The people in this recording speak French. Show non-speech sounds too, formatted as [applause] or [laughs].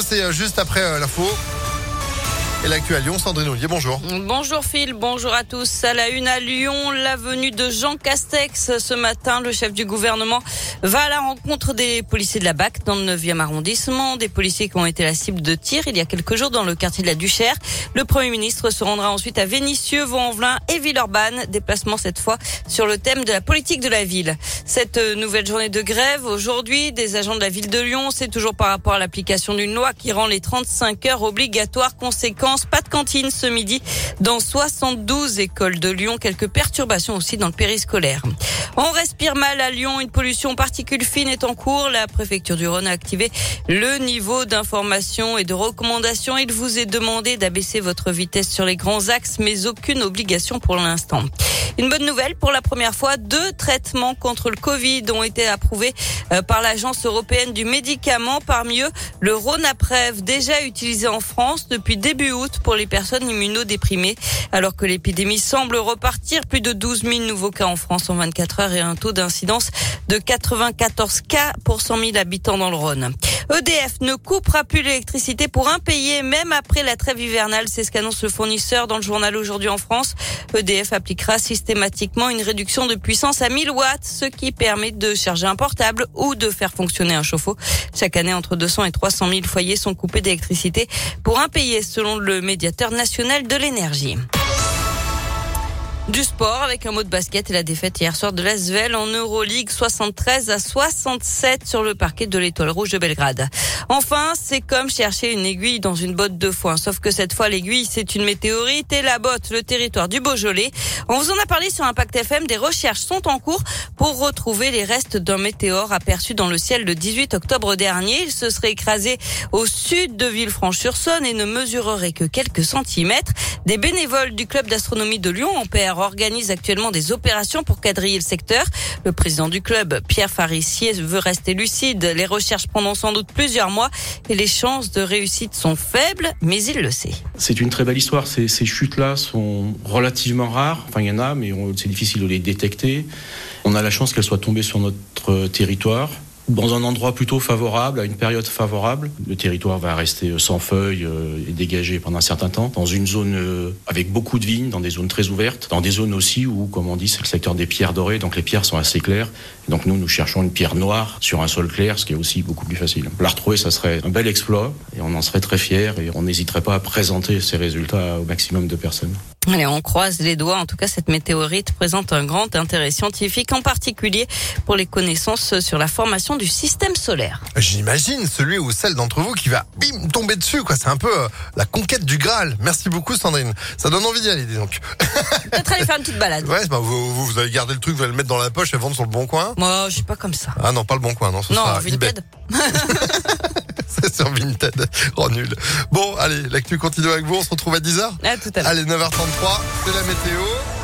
c'est euh, juste après euh, l'info. Et l'actu à Lyon, Sandrine Ollier, bonjour. Bonjour Phil, bonjour à tous. À la une à Lyon, la venue de Jean Castex ce matin, le chef du gouvernement va à la rencontre des policiers de la BAC dans le 9e arrondissement, des policiers qui ont été la cible de tir il y a quelques jours dans le quartier de la Duchère. Le Premier ministre se rendra ensuite à Vénissieux, Vaux-en-Velin et Villeurbanne, déplacement cette fois sur le thème de la politique de la ville. Cette nouvelle journée de grève aujourd'hui des agents de la ville de Lyon, c'est toujours par rapport à l'application d'une loi qui rend les 35 heures obligatoires conséquentes pas de cantine ce midi dans 72 écoles de Lyon. Quelques perturbations aussi dans le périscolaire. On respire mal à Lyon. Une pollution particule fine est en cours. La préfecture du Rhône a activé le niveau d'information et de recommandation. Il vous est demandé d'abaisser votre vitesse sur les grands axes, mais aucune obligation pour l'instant. Une bonne nouvelle, pour la première fois, deux traitements contre le Covid ont été approuvés euh, par l'Agence européenne du médicament. Parmi eux, le Ronaprev, déjà utilisé en France depuis début août pour les personnes immunodéprimées. Alors que l'épidémie semble repartir, plus de 12 000 nouveaux cas en France en 24 heures et un taux d'incidence de 94 cas pour 100 000 habitants dans le Rhône. EDF ne coupera plus l'électricité pour impayés même après la trêve hivernale. C'est ce qu'annonce le fournisseur dans le journal aujourd'hui en France. EDF appliquera systématiquement une réduction de puissance à 1000 watts, ce qui permet de charger un portable ou de faire fonctionner un chauffe-eau. Chaque année, entre 200 et 300 000 foyers sont coupés d'électricité pour impayés selon le médiateur national de l'énergie. Du sport avec un mot de basket et la défaite hier soir de l'Asvel en Euroleague 73 à 67 sur le parquet de l'Étoile Rouge de Belgrade. Enfin, c'est comme chercher une aiguille dans une botte de foin, sauf que cette fois l'aiguille c'est une météorite et la botte le territoire du Beaujolais. On vous en a parlé sur Impact FM, des recherches sont en cours pour retrouver les restes d'un météore aperçu dans le ciel le 18 octobre dernier. Il se serait écrasé au sud de Villefranche-sur-Saône et ne mesurerait que quelques centimètres. Des bénévoles du club d'astronomie de Lyon en Organise actuellement des opérations pour quadriller le secteur. Le président du club, Pierre Farissier, veut rester lucide. Les recherches prendront sans doute plusieurs mois et les chances de réussite sont faibles, mais il le sait. C'est une très belle histoire. Ces, ces chutes-là sont relativement rares. Enfin, il y en a, mais c'est difficile de les détecter. On a la chance qu'elles soient tombées sur notre territoire dans un endroit plutôt favorable, à une période favorable. Le territoire va rester sans feuilles euh, et dégagé pendant un certain temps, dans une zone euh, avec beaucoup de vignes, dans des zones très ouvertes, dans des zones aussi où, comme on dit, c'est le secteur des pierres dorées, donc les pierres sont assez claires. Donc nous, nous cherchons une pierre noire sur un sol clair, ce qui est aussi beaucoup plus facile. La retrouver, ça serait un bel exploit, et on en serait très fiers, et on n'hésiterait pas à présenter ces résultats au maximum de personnes. Allez, on croise les doigts. En tout cas, cette météorite présente un grand intérêt scientifique, en particulier pour les connaissances sur la formation du système solaire. J'imagine celui ou celle d'entre vous qui va bim tomber dessus. quoi. C'est un peu euh, la conquête du Graal. Merci beaucoup, Sandrine. Ça donne envie d'y aller, dis donc. [laughs] Peut-être aller faire une petite balade. Ouais, bah, vous, vous, vous allez garder le truc, vous allez le mettre dans la poche et vendre sur le bon coin. Moi, je suis pas comme ça. Ah non, pas le bon coin, non. Ce non, sera Vinted. [laughs] [laughs] C'est sur Vinted. Oh nul. Bon, allez, l'actu continue avec vous. On se retrouve à 10h. À tout à l'heure. Allez, 9h33, c'est la météo.